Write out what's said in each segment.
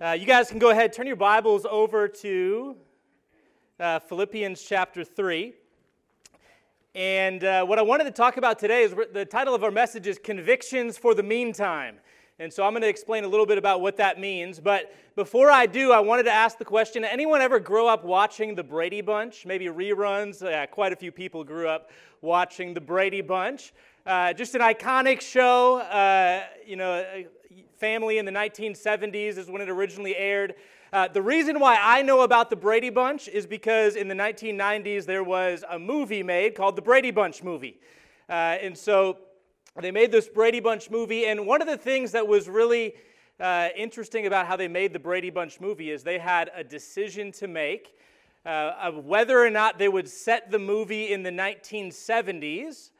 Uh, you guys can go ahead, turn your Bibles over to uh, Philippians chapter 3. And uh, what I wanted to talk about today is the title of our message is Convictions for the Meantime. And so I'm going to explain a little bit about what that means. But before I do, I wanted to ask the question anyone ever grow up watching the Brady Bunch? Maybe reruns? Yeah, quite a few people grew up watching the Brady Bunch. Uh, just an iconic show. Uh, you know, family in the 1970s is when it originally aired. Uh, the reason why I know about the Brady Bunch is because in the 1990s there was a movie made called the Brady Bunch movie. Uh, and so they made this Brady Bunch movie, and one of the things that was really uh, interesting about how they made the Brady Bunch movie is they had a decision to make uh, of whether or not they would set the movie in the 1970s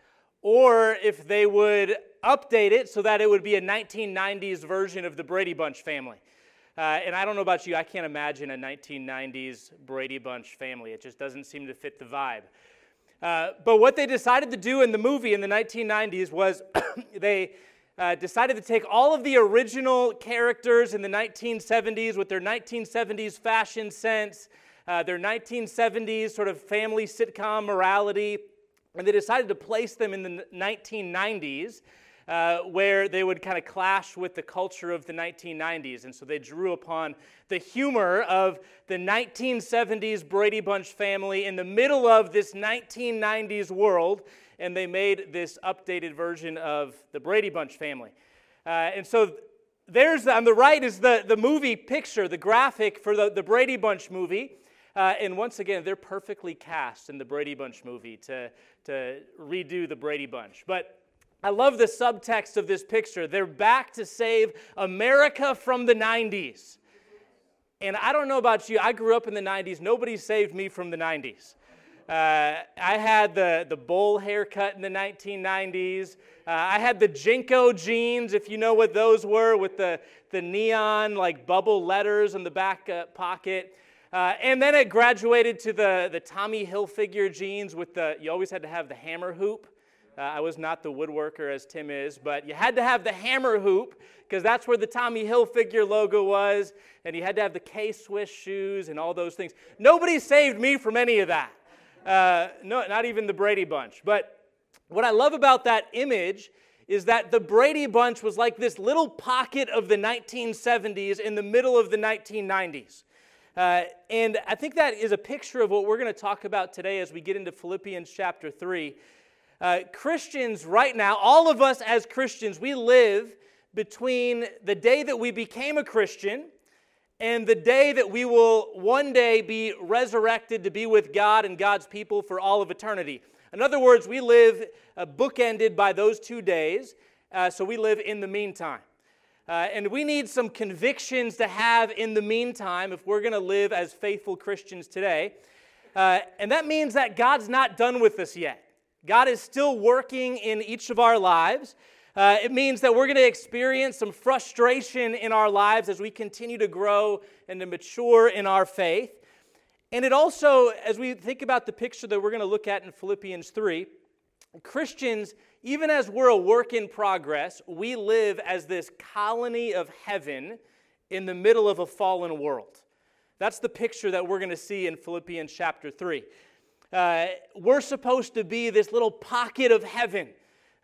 or if they would update it so that it would be a 1990s version of the Brady Bunch family. Uh, and I don't know about you, I can't imagine a 1990s Brady Bunch family. It just doesn't seem to fit the vibe. Uh, but what they decided to do in the movie in the 1990s was they uh, decided to take all of the original characters in the 1970s with their 1970s fashion sense, uh, their 1970s sort of family sitcom morality, and they decided to place them in the 1990s uh, where they would kind of clash with the culture of the 1990s. And so they drew upon the humor of the 1970s Brady Bunch family in the middle of this 1990s world, and they made this updated version of the Brady Bunch family. Uh, and so there's on the right is the, the movie picture, the graphic for the, the Brady Bunch movie. Uh, and once again, they're perfectly cast in the Brady Bunch movie to, to redo the Brady Bunch. But I love the subtext of this picture. They're back to save America from the 90s. And I don't know about you, I grew up in the 90s. Nobody saved me from the 90s. Uh, I had the, the bowl haircut in the 1990s. Uh, I had the JNCO jeans, if you know what those were, with the, the neon like bubble letters in the back uh, pocket. Uh, and then it graduated to the, the Tommy Hilfiger jeans with the, you always had to have the hammer hoop. Uh, I was not the woodworker as Tim is, but you had to have the hammer hoop because that's where the Tommy Hilfiger logo was, and you had to have the K Swiss shoes and all those things. Nobody saved me from any of that. Uh, no, not even the Brady Bunch. But what I love about that image is that the Brady Bunch was like this little pocket of the 1970s in the middle of the 1990s. Uh, and I think that is a picture of what we're going to talk about today as we get into Philippians chapter 3. Uh, Christians, right now, all of us as Christians, we live between the day that we became a Christian and the day that we will one day be resurrected to be with God and God's people for all of eternity. In other words, we live uh, bookended by those two days, uh, so we live in the meantime. Uh, and we need some convictions to have in the meantime if we're going to live as faithful Christians today. Uh, and that means that God's not done with us yet. God is still working in each of our lives. Uh, it means that we're going to experience some frustration in our lives as we continue to grow and to mature in our faith. And it also, as we think about the picture that we're going to look at in Philippians 3, Christians, even as we're a work in progress, we live as this colony of heaven in the middle of a fallen world. That's the picture that we're going to see in Philippians chapter 3. Uh, we're supposed to be this little pocket of heaven,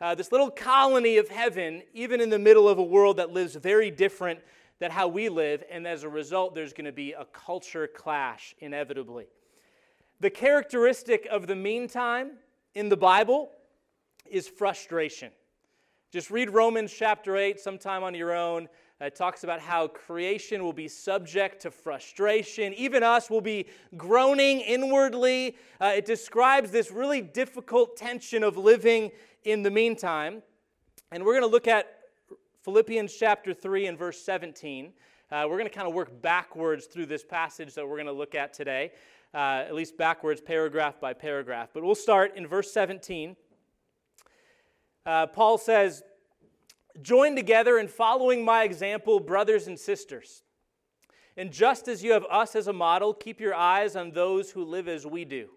uh, this little colony of heaven, even in the middle of a world that lives very different than how we live. And as a result, there's going to be a culture clash inevitably. The characteristic of the meantime in the Bible is frustration. Just read Romans chapter 8 sometime on your own. It talks about how creation will be subject to frustration. Even us will be groaning inwardly. Uh, it describes this really difficult tension of living in the meantime. And we're going to look at Philippians chapter 3 and verse 17. Uh, we're going to kind of work backwards through this passage that we're going to look at today, uh, at least backwards, paragraph by paragraph. But we'll start in verse 17. Uh, Paul says, Join together in following my example, brothers and sisters. And just as you have us as a model, keep your eyes on those who live as we do.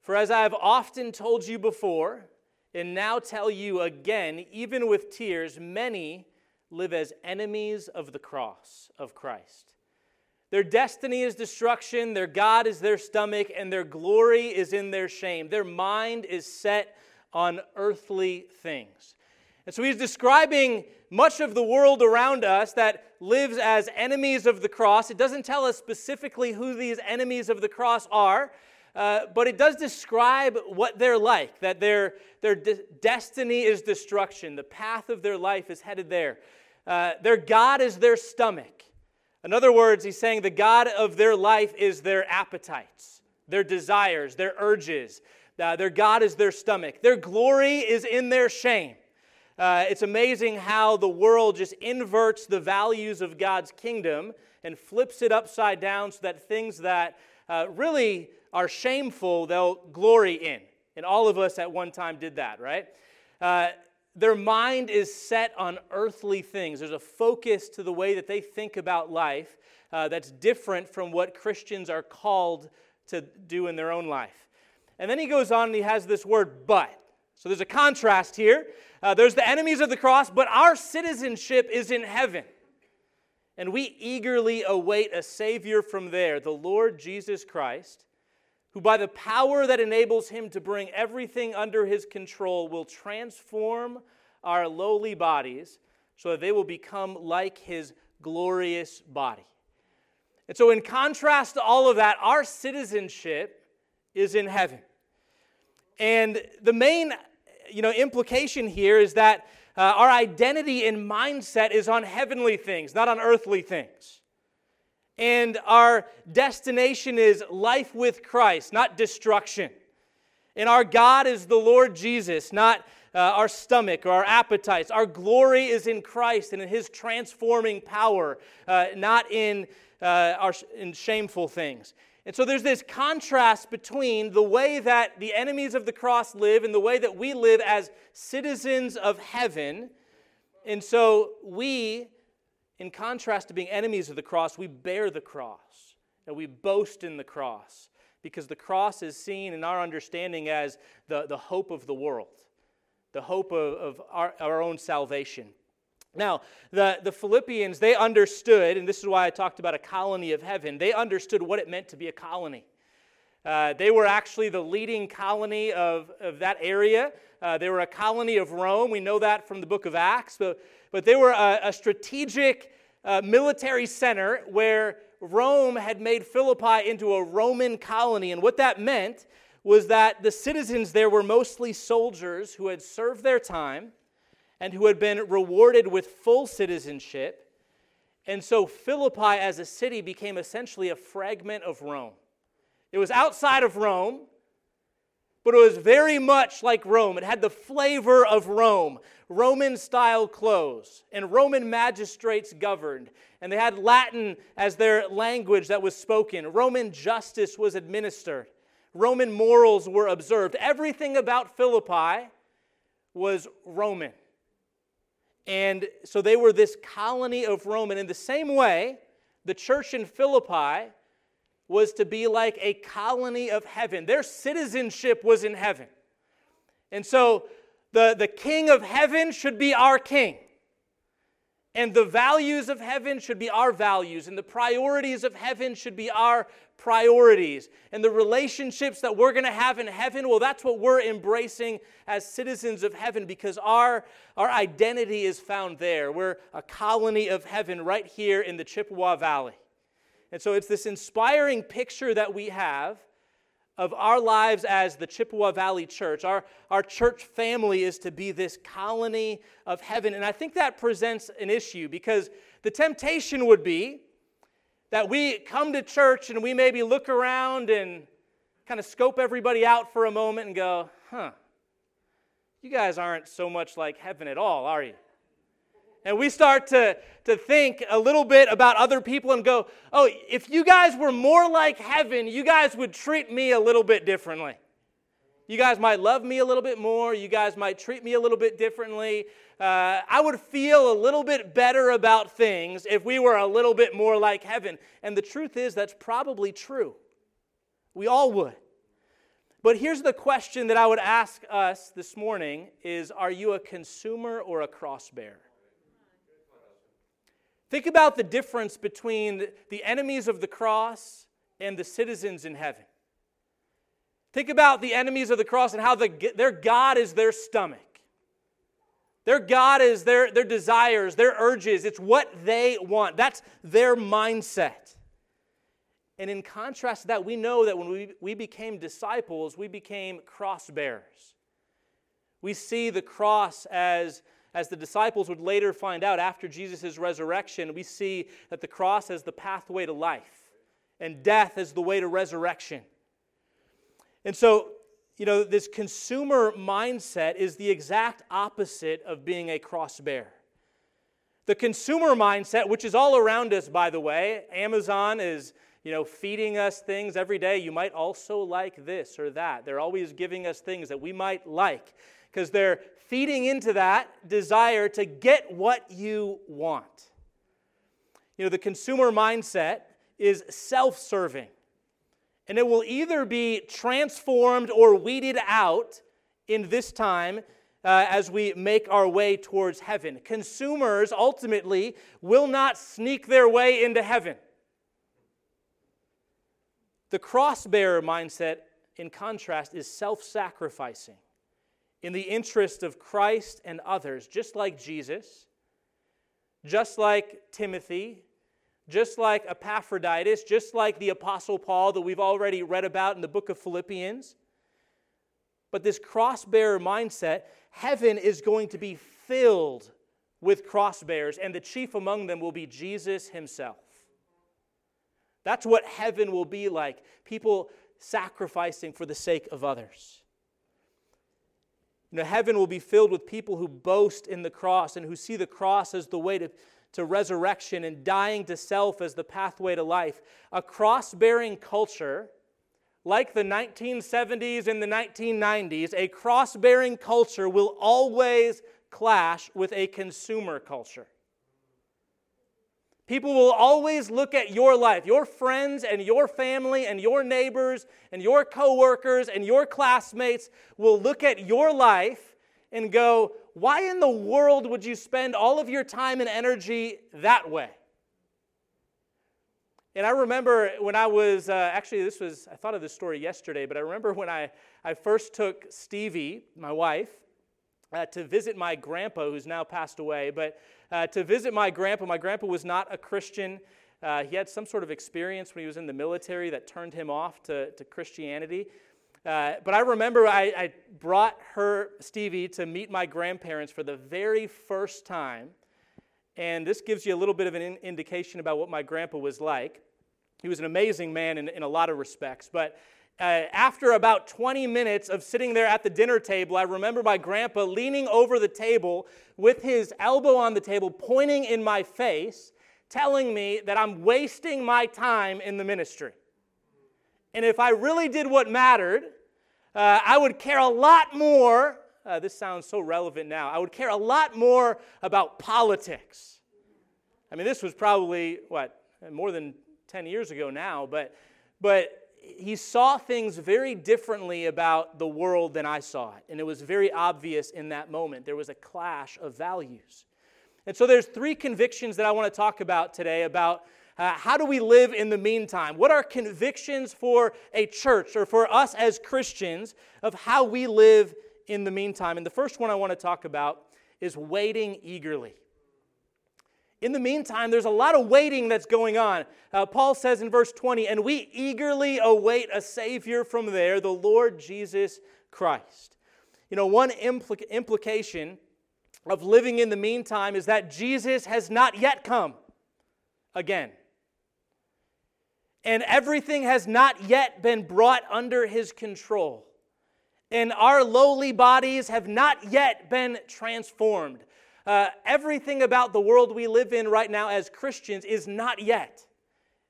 For as I have often told you before, and now tell you again, even with tears, many live as enemies of the cross of Christ. Their destiny is destruction, their God is their stomach, and their glory is in their shame. Their mind is set on earthly things. And so he's describing much of the world around us that lives as enemies of the cross. It doesn't tell us specifically who these enemies of the cross are, uh, but it does describe what they're like, that their, their de- destiny is destruction. The path of their life is headed there. Uh, their God is their stomach. In other words, he's saying the God of their life is their appetites, their desires, their urges. Uh, their God is their stomach. Their glory is in their shame. Uh, it's amazing how the world just inverts the values of God's kingdom and flips it upside down so that things that uh, really are shameful, they'll glory in. And all of us at one time did that, right? Uh, their mind is set on earthly things. There's a focus to the way that they think about life uh, that's different from what Christians are called to do in their own life. And then he goes on and he has this word, but. So there's a contrast here. Uh, there's the enemies of the cross, but our citizenship is in heaven. And we eagerly await a Savior from there, the Lord Jesus Christ who by the power that enables him to bring everything under his control will transform our lowly bodies so that they will become like his glorious body. And so, in contrast to all of that, our citizenship is in heaven. And the main you know, implication here is that uh, our identity and mindset is on heavenly things, not on earthly things. And our destination is life with Christ, not destruction. And our God is the Lord Jesus, not uh, our stomach or our appetites. Our glory is in Christ and in His transforming power, uh, not in, uh, our, in shameful things. And so there's this contrast between the way that the enemies of the cross live and the way that we live as citizens of heaven. And so we in contrast to being enemies of the cross, we bear the cross and we boast in the cross because the cross is seen in our understanding as the, the hope of the world, the hope of, of our, our own salvation. Now, the, the Philippians, they understood, and this is why I talked about a colony of heaven, they understood what it meant to be a colony. Uh, they were actually the leading colony of, of that area. Uh, they were a colony of Rome. We know that from the book of Acts. But, but they were a, a strategic uh, military center where Rome had made Philippi into a Roman colony. And what that meant was that the citizens there were mostly soldiers who had served their time and who had been rewarded with full citizenship. And so Philippi as a city became essentially a fragment of Rome. It was outside of Rome, but it was very much like Rome. It had the flavor of Rome. Roman style clothes, and Roman magistrates governed, and they had Latin as their language that was spoken. Roman justice was administered, Roman morals were observed. Everything about Philippi was Roman. And so they were this colony of Rome. And in the same way, the church in Philippi was to be like a colony of heaven. Their citizenship was in heaven. And so the, the king of heaven should be our king. And the values of heaven should be our values. And the priorities of heaven should be our priorities. And the relationships that we're going to have in heaven, well, that's what we're embracing as citizens of heaven because our, our identity is found there. We're a colony of heaven right here in the Chippewa Valley. And so it's this inspiring picture that we have of our lives as the Chippewa Valley Church. Our, our church family is to be this colony of heaven. And I think that presents an issue because the temptation would be that we come to church and we maybe look around and kind of scope everybody out for a moment and go, huh, you guys aren't so much like heaven at all, are you? And we start to, to think a little bit about other people and go, oh, if you guys were more like heaven, you guys would treat me a little bit differently. You guys might love me a little bit more. You guys might treat me a little bit differently. Uh, I would feel a little bit better about things if we were a little bit more like heaven. And the truth is, that's probably true. We all would. But here's the question that I would ask us this morning is are you a consumer or a cross bearer? Think about the difference between the enemies of the cross and the citizens in heaven. Think about the enemies of the cross and how the, their God is their stomach. Their God is their, their desires, their urges. It's what they want. That's their mindset. And in contrast to that, we know that when we, we became disciples, we became cross bearers. We see the cross as, as the disciples would later find out after Jesus' resurrection, we see that the cross as the pathway to life and death as the way to resurrection. And so, you know, this consumer mindset is the exact opposite of being a cross bearer. The consumer mindset, which is all around us, by the way, Amazon is you know, feeding us things every day. You might also like this or that. They're always giving us things that we might like because they're feeding into that desire to get what you want. You know, the consumer mindset is self serving, and it will either be transformed or weeded out in this time. Uh, as we make our way towards heaven. Consumers ultimately will not sneak their way into heaven. The cross bearer mindset, in contrast, is self sacrificing in the interest of Christ and others, just like Jesus, just like Timothy, just like Epaphroditus, just like the Apostle Paul that we've already read about in the book of Philippians. But this cross bearer mindset, heaven is going to be filled with cross bearers, and the chief among them will be Jesus himself. That's what heaven will be like people sacrificing for the sake of others. You know, heaven will be filled with people who boast in the cross and who see the cross as the way to, to resurrection and dying to self as the pathway to life. A cross bearing culture, like the 1970s and the 1990s, a cross bearing culture will always clash with a consumer culture. People will always look at your life, your friends and your family and your neighbors and your coworkers and your classmates will look at your life and go, Why in the world would you spend all of your time and energy that way? And I remember when I was, uh, actually, this was, I thought of this story yesterday, but I remember when I, I first took Stevie, my wife, uh, to visit my grandpa who's now passed away. But uh, to visit my grandpa. My grandpa was not a Christian. Uh, he had some sort of experience when he was in the military that turned him off to, to Christianity. Uh, but I remember I, I, brought her, Stevie, to meet my grandparents for the very first time. And this gives you a little bit of an in- indication about what my grandpa was like. He was an amazing man in, in a lot of respects. But uh, after about 20 minutes of sitting there at the dinner table, I remember my grandpa leaning over the table with his elbow on the table, pointing in my face, telling me that I'm wasting my time in the ministry. And if I really did what mattered, uh, I would care a lot more. Uh, this sounds so relevant now. I would care a lot more about politics. I mean, this was probably, what, more than 10 years ago now, but, but he saw things very differently about the world than I saw it. And it was very obvious in that moment. There was a clash of values. And so there's three convictions that I want to talk about today about uh, how do we live in the meantime? What are convictions for a church or for us as Christians of how we live in the meantime? And the first one I want to talk about is waiting eagerly. In the meantime, there's a lot of waiting that's going on. Uh, Paul says in verse 20, and we eagerly await a Savior from there, the Lord Jesus Christ. You know, one impl- implication of living in the meantime is that Jesus has not yet come again. And everything has not yet been brought under his control. And our lowly bodies have not yet been transformed. Uh, everything about the world we live in right now as Christians is not yet.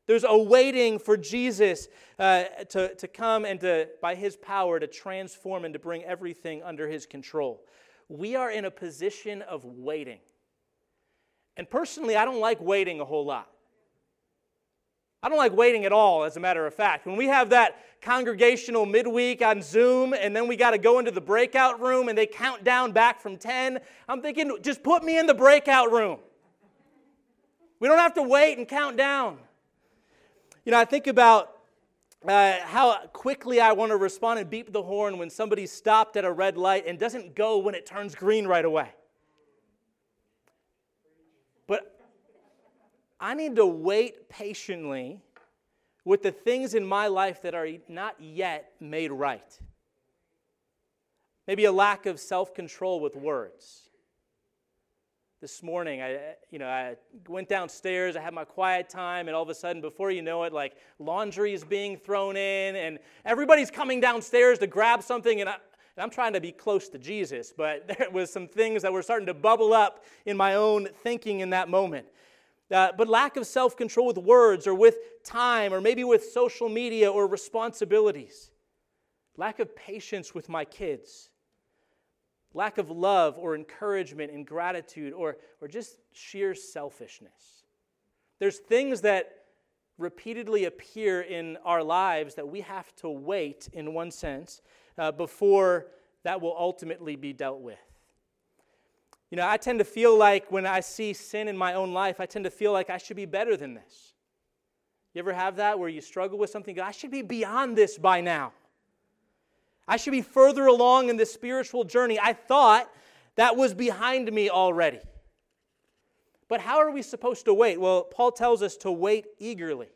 There's a waiting for Jesus uh, to, to come and to, by his power, to transform and to bring everything under his control. We are in a position of waiting. And personally, I don't like waiting a whole lot. I don't like waiting at all, as a matter of fact. When we have that congregational midweek on Zoom and then we got to go into the breakout room and they count down back from 10, I'm thinking, just put me in the breakout room. We don't have to wait and count down. You know, I think about uh, how quickly I want to respond and beep the horn when somebody stopped at a red light and doesn't go when it turns green right away. I need to wait patiently with the things in my life that are not yet made right. Maybe a lack of self control with words this morning i you know i went downstairs i had my quiet time and all of a sudden before you know it like laundry is being thrown in and everybody's coming downstairs to grab something and, I, and i'm trying to be close to jesus but there was some things that were starting to bubble up in my own thinking in that moment uh, but lack of self-control with words or with time or maybe with social media or responsibilities lack of patience with my kids lack of love or encouragement and gratitude, or, or just sheer selfishness. There's things that repeatedly appear in our lives that we have to wait, in one sense, uh, before that will ultimately be dealt with. You know, I tend to feel like when I see sin in my own life, I tend to feel like I should be better than this. You ever have that where you struggle with something? I should be beyond this by now. I should be further along in this spiritual journey. I thought that was behind me already. But how are we supposed to wait? Well, Paul tells us to wait eagerly.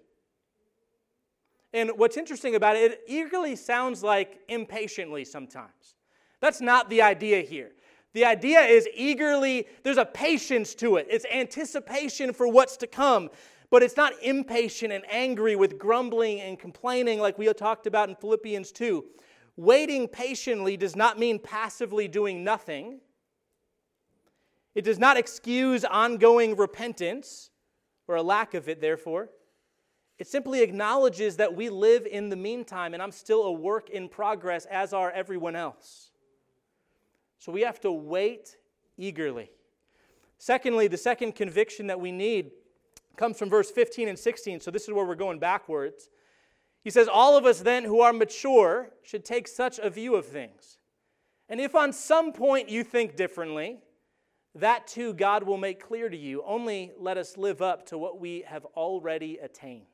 And what's interesting about it, it eagerly sounds like impatiently sometimes. That's not the idea here. The idea is eagerly, there's a patience to it, it's anticipation for what's to come. But it's not impatient and angry with grumbling and complaining like we talked about in Philippians 2. Waiting patiently does not mean passively doing nothing. It does not excuse ongoing repentance, or a lack of it, therefore. It simply acknowledges that we live in the meantime, and I'm still a work in progress, as are everyone else. So we have to wait eagerly. Secondly, the second conviction that we need comes from verse 15 and 16. So this is where we're going backwards. He says, All of us then who are mature should take such a view of things. And if on some point you think differently, that too God will make clear to you. Only let us live up to what we have already attained.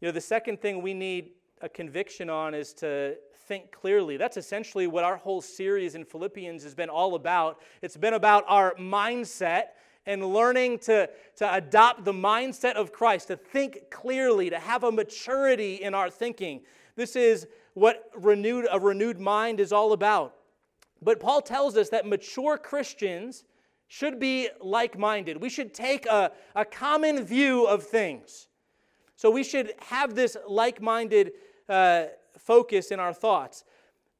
You know, the second thing we need a conviction on is to think clearly. That's essentially what our whole series in Philippians has been all about. It's been about our mindset and learning to, to adopt the mindset of Christ, to think clearly, to have a maturity in our thinking. This is what renewed, a renewed mind is all about. But Paul tells us that mature Christians should be like minded. We should take a, a common view of things. So we should have this like minded uh, focus in our thoughts.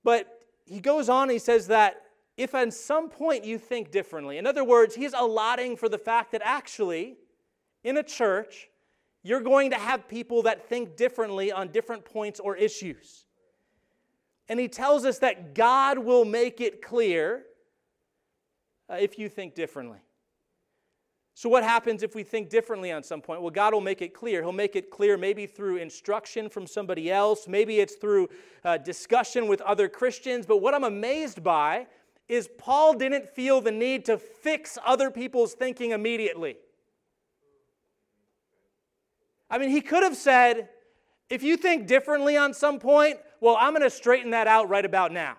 But he goes on, he says that if at some point you think differently. In other words, he's allotting for the fact that actually, in a church, you're going to have people that think differently on different points or issues. And he tells us that God will make it clear uh, if you think differently. So, what happens if we think differently on some point? Well, God will make it clear. He'll make it clear maybe through instruction from somebody else, maybe it's through uh, discussion with other Christians. But what I'm amazed by is Paul didn't feel the need to fix other people's thinking immediately. I mean, he could have said, if you think differently on some point, well, I'm going to straighten that out right about now.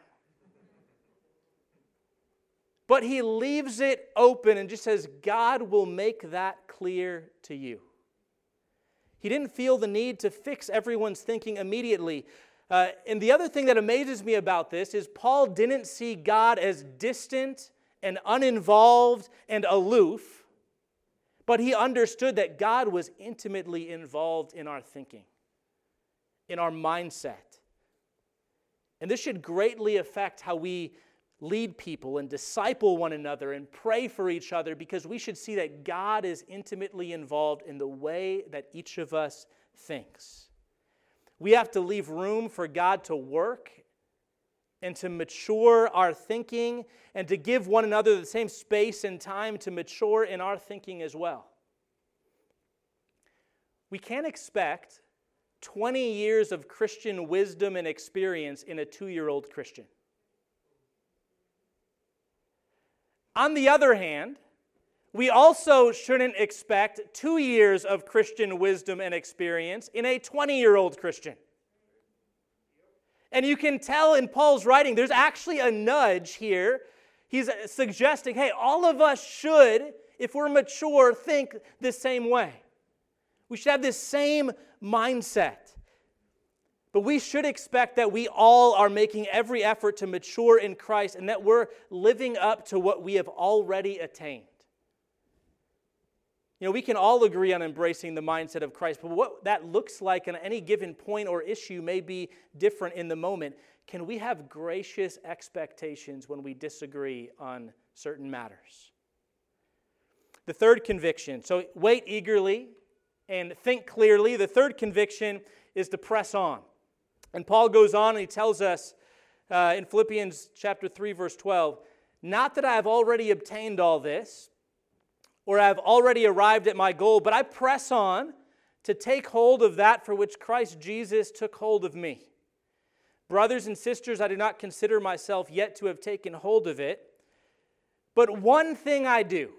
But he leaves it open and just says, God will make that clear to you. He didn't feel the need to fix everyone's thinking immediately. Uh, and the other thing that amazes me about this is Paul didn't see God as distant and uninvolved and aloof, but he understood that God was intimately involved in our thinking, in our mindset. And this should greatly affect how we lead people and disciple one another and pray for each other because we should see that God is intimately involved in the way that each of us thinks. We have to leave room for God to work and to mature our thinking and to give one another the same space and time to mature in our thinking as well. We can't expect 20 years of Christian wisdom and experience in a two year old Christian. On the other hand, we also shouldn't expect two years of Christian wisdom and experience in a 20 year old Christian. And you can tell in Paul's writing, there's actually a nudge here. He's suggesting, hey, all of us should, if we're mature, think the same way. We should have this same mindset. But we should expect that we all are making every effort to mature in Christ and that we're living up to what we have already attained. You know, we can all agree on embracing the mindset of Christ, but what that looks like on any given point or issue may be different in the moment. Can we have gracious expectations when we disagree on certain matters? The third conviction so wait eagerly and think clearly. The third conviction is to press on. And Paul goes on and he tells us uh, in Philippians chapter 3, verse 12, not that I have already obtained all this or I've already arrived at my goal, but I press on to take hold of that for which Christ Jesus took hold of me. Brothers and sisters, I do not consider myself yet to have taken hold of it, but one thing I do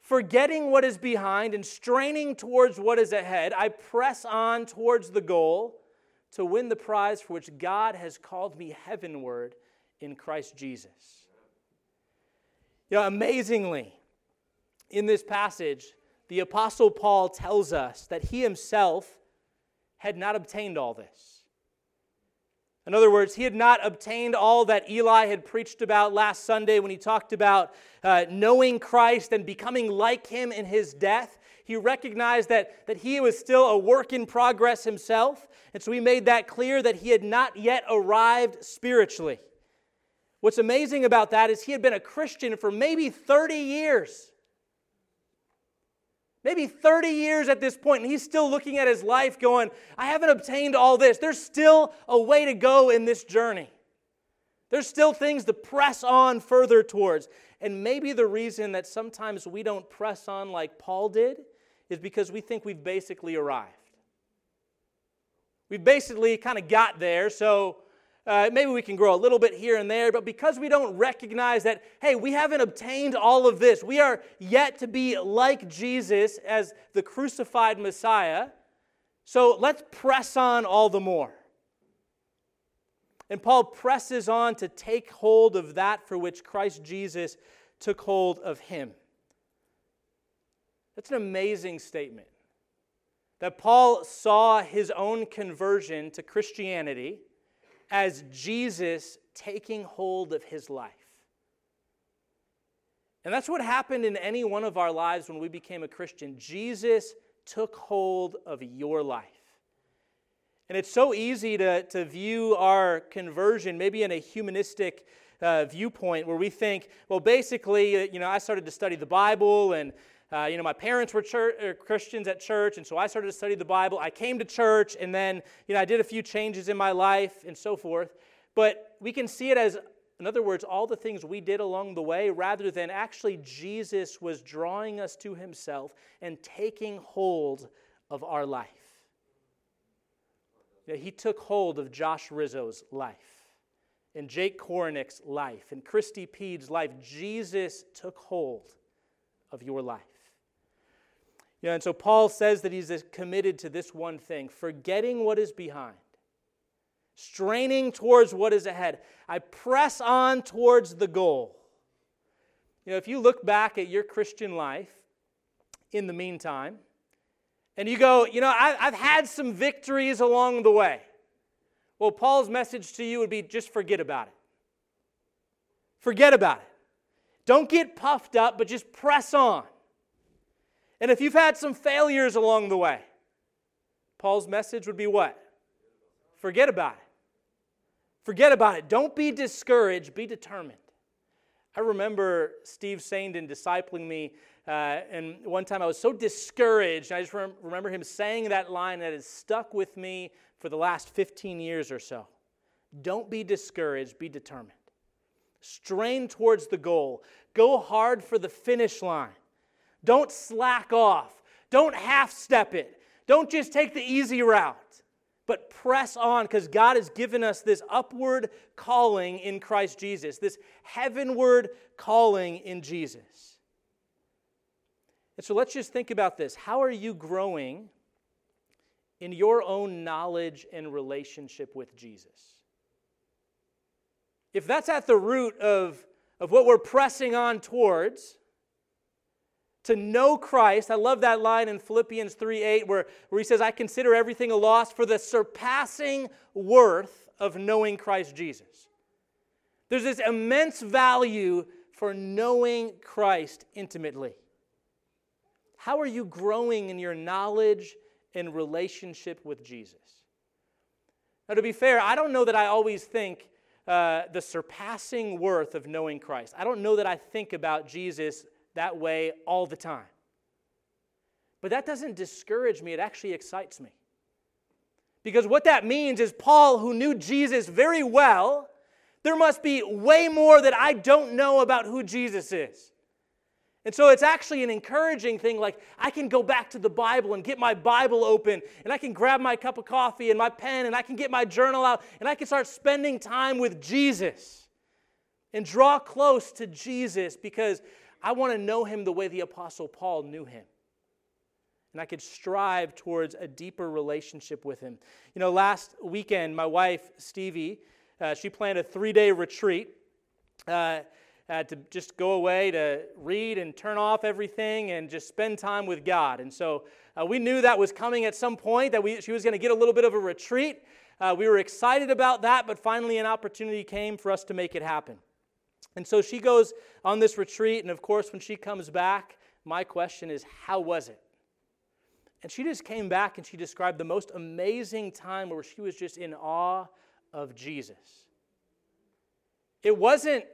forgetting what is behind and straining towards what is ahead, I press on towards the goal to win the prize for which God has called me heavenward in Christ Jesus. You know, amazingly, in this passage, the Apostle Paul tells us that he himself had not obtained all this. In other words, he had not obtained all that Eli had preached about last Sunday when he talked about uh, knowing Christ and becoming like him in his death. He recognized that, that he was still a work in progress himself. And so he made that clear that he had not yet arrived spiritually. What's amazing about that is he had been a Christian for maybe 30 years. Maybe 30 years at this point, and he's still looking at his life going, I haven't obtained all this. There's still a way to go in this journey. There's still things to press on further towards. And maybe the reason that sometimes we don't press on like Paul did is because we think we've basically arrived. We've basically kind of got there, so uh, maybe we can grow a little bit here and there, but because we don't recognize that, hey, we haven't obtained all of this, we are yet to be like Jesus as the crucified Messiah, so let's press on all the more. And Paul presses on to take hold of that for which Christ Jesus took hold of him. That's an amazing statement. That Paul saw his own conversion to Christianity as Jesus taking hold of his life. And that's what happened in any one of our lives when we became a Christian. Jesus took hold of your life. And it's so easy to, to view our conversion maybe in a humanistic uh, viewpoint where we think, well, basically, uh, you know, I started to study the Bible and uh, you know, my parents were church, Christians at church, and so I started to study the Bible. I came to church, and then, you know, I did a few changes in my life and so forth. But we can see it as, in other words, all the things we did along the way, rather than actually Jesus was drawing us to himself and taking hold of our life. You know, he took hold of Josh Rizzo's life and Jake Kornick's life and Christy Pede's life. Jesus took hold of your life. Know, and so Paul says that he's committed to this one thing forgetting what is behind, straining towards what is ahead. I press on towards the goal. You know, if you look back at your Christian life in the meantime, and you go, you know, I've had some victories along the way. Well, Paul's message to you would be just forget about it. Forget about it. Don't get puffed up, but just press on. And if you've had some failures along the way, Paul's message would be what? Forget about it. Forget about it. Don't be discouraged, be determined. I remember Steve Sandin discipling me, uh, and one time I was so discouraged. I just rem- remember him saying that line that has stuck with me for the last 15 years or so. Don't be discouraged, be determined. Strain towards the goal, go hard for the finish line. Don't slack off. Don't half step it. Don't just take the easy route, but press on because God has given us this upward calling in Christ Jesus, this heavenward calling in Jesus. And so let's just think about this. How are you growing in your own knowledge and relationship with Jesus? If that's at the root of, of what we're pressing on towards, to know Christ, I love that line in Philippians 3 8 where, where he says, I consider everything a loss for the surpassing worth of knowing Christ Jesus. There's this immense value for knowing Christ intimately. How are you growing in your knowledge and relationship with Jesus? Now, to be fair, I don't know that I always think uh, the surpassing worth of knowing Christ. I don't know that I think about Jesus that way all the time. But that doesn't discourage me, it actually excites me. Because what that means is Paul, who knew Jesus very well, there must be way more that I don't know about who Jesus is. And so it's actually an encouraging thing. Like, I can go back to the Bible and get my Bible open, and I can grab my cup of coffee and my pen, and I can get my journal out, and I can start spending time with Jesus and draw close to Jesus because I want to know him the way the Apostle Paul knew him. And I could strive towards a deeper relationship with him. You know, last weekend, my wife, Stevie, uh, she planned a three day retreat. Uh, uh, to just go away to read and turn off everything and just spend time with God. And so uh, we knew that was coming at some point, that we, she was going to get a little bit of a retreat. Uh, we were excited about that, but finally an opportunity came for us to make it happen. And so she goes on this retreat, and of course, when she comes back, my question is, How was it? And she just came back and she described the most amazing time where she was just in awe of Jesus. It wasn't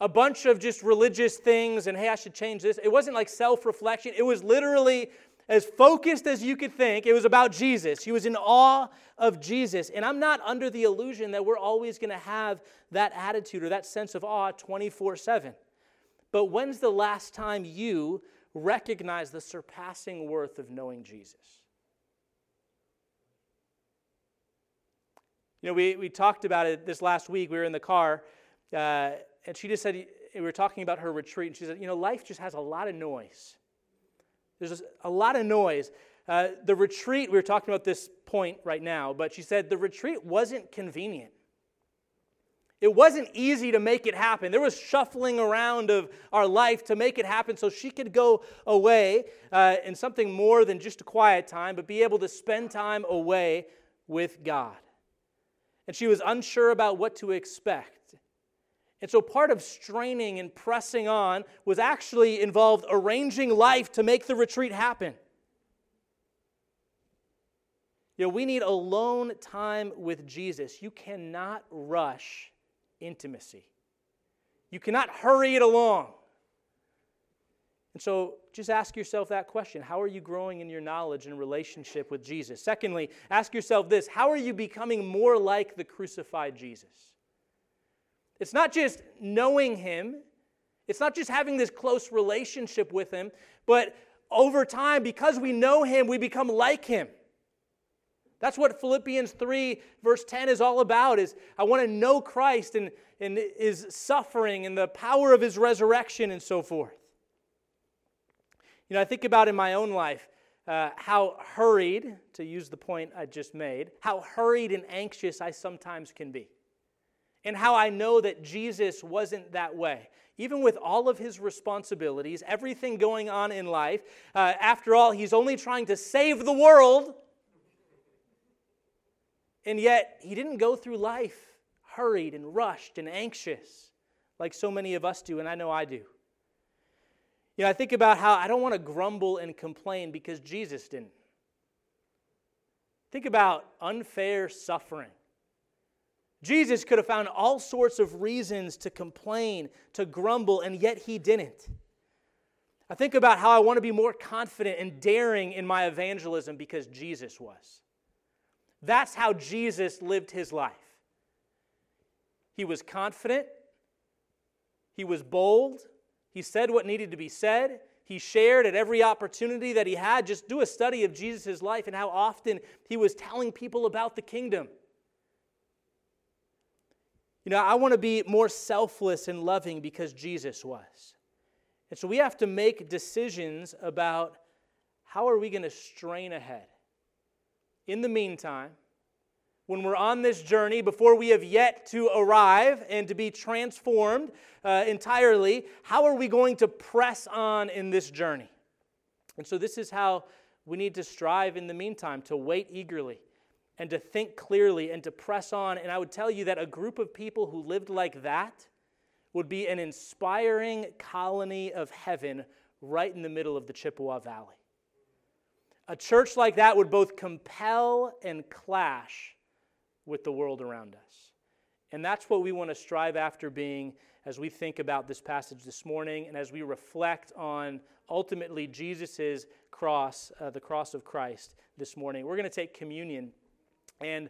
a bunch of just religious things and hey, I should change this. It wasn't like self reflection. It was literally as focused as you could think. It was about Jesus. He was in awe of Jesus. And I'm not under the illusion that we're always going to have that attitude or that sense of awe 24 7. But when's the last time you recognize the surpassing worth of knowing Jesus? You know, we, we talked about it this last week. We were in the car. Uh, and she just said, we were talking about her retreat, and she said, you know, life just has a lot of noise. There's a lot of noise. Uh, the retreat, we were talking about this point right now, but she said the retreat wasn't convenient. It wasn't easy to make it happen. There was shuffling around of our life to make it happen so she could go away uh, in something more than just a quiet time, but be able to spend time away with God. And she was unsure about what to expect. And so part of straining and pressing on was actually involved arranging life to make the retreat happen. You know, we need alone time with Jesus. You cannot rush intimacy. You cannot hurry it along. And so just ask yourself that question How are you growing in your knowledge and relationship with Jesus? Secondly, ask yourself this How are you becoming more like the crucified Jesus? It's not just knowing Him, it's not just having this close relationship with Him, but over time, because we know Him, we become like Him. That's what Philippians 3, verse 10 is all about is I want to know Christ and, and his suffering and the power of his resurrection and so forth. You know, I think about in my own life uh, how hurried, to use the point I just made, how hurried and anxious I sometimes can be and how I know that Jesus wasn't that way. Even with all of his responsibilities, everything going on in life, uh, after all, he's only trying to save the world. And yet, he didn't go through life hurried and rushed and anxious like so many of us do, and I know I do. You know, I think about how I don't want to grumble and complain because Jesus didn't. Think about unfair suffering. Jesus could have found all sorts of reasons to complain, to grumble, and yet he didn't. I think about how I want to be more confident and daring in my evangelism because Jesus was. That's how Jesus lived his life. He was confident, he was bold, he said what needed to be said. He shared at every opportunity that he had. Just do a study of Jesus' life and how often he was telling people about the kingdom. You know, I want to be more selfless and loving because Jesus was. And so we have to make decisions about how are we going to strain ahead. In the meantime, when we're on this journey, before we have yet to arrive and to be transformed uh, entirely, how are we going to press on in this journey? And so, this is how we need to strive in the meantime to wait eagerly and to think clearly and to press on. And I would tell you that a group of people who lived like that would be an inspiring colony of heaven right in the middle of the Chippewa Valley. A church like that would both compel and clash with the world around us. And that's what we want to strive after being as we think about this passage this morning and as we reflect on ultimately Jesus' cross, uh, the cross of Christ this morning. We're going to take communion. And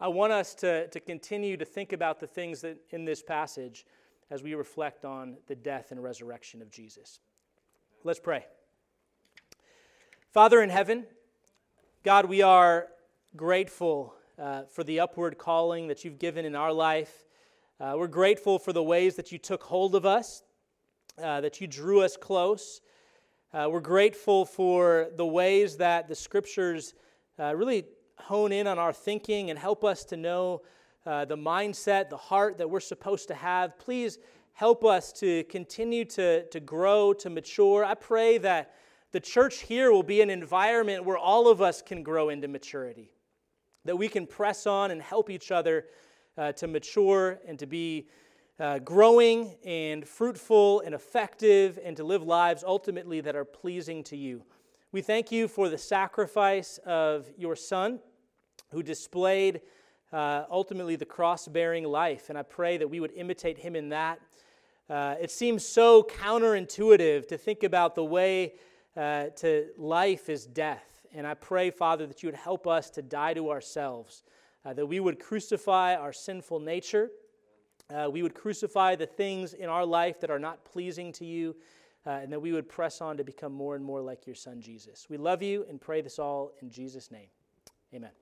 I want us to, to continue to think about the things that in this passage as we reflect on the death and resurrection of Jesus. Let's pray. Father in heaven, God, we are grateful uh, for the upward calling that you've given in our life. Uh, we're grateful for the ways that you took hold of us, uh, that you drew us close. Uh, we're grateful for the ways that the scriptures uh, really hone in on our thinking and help us to know uh, the mindset, the heart that we're supposed to have. Please help us to continue to, to grow, to mature. I pray that the church here will be an environment where all of us can grow into maturity that we can press on and help each other uh, to mature and to be uh, growing and fruitful and effective and to live lives ultimately that are pleasing to you. We thank you for the sacrifice of your Son who displayed uh, ultimately the cross bearing life, and I pray that we would imitate him in that. Uh, it seems so counterintuitive to think about the way uh, to life is death and I pray, Father, that you would help us to die to ourselves, uh, that we would crucify our sinful nature. Uh, we would crucify the things in our life that are not pleasing to you, uh, and that we would press on to become more and more like your Son, Jesus. We love you and pray this all in Jesus' name. Amen.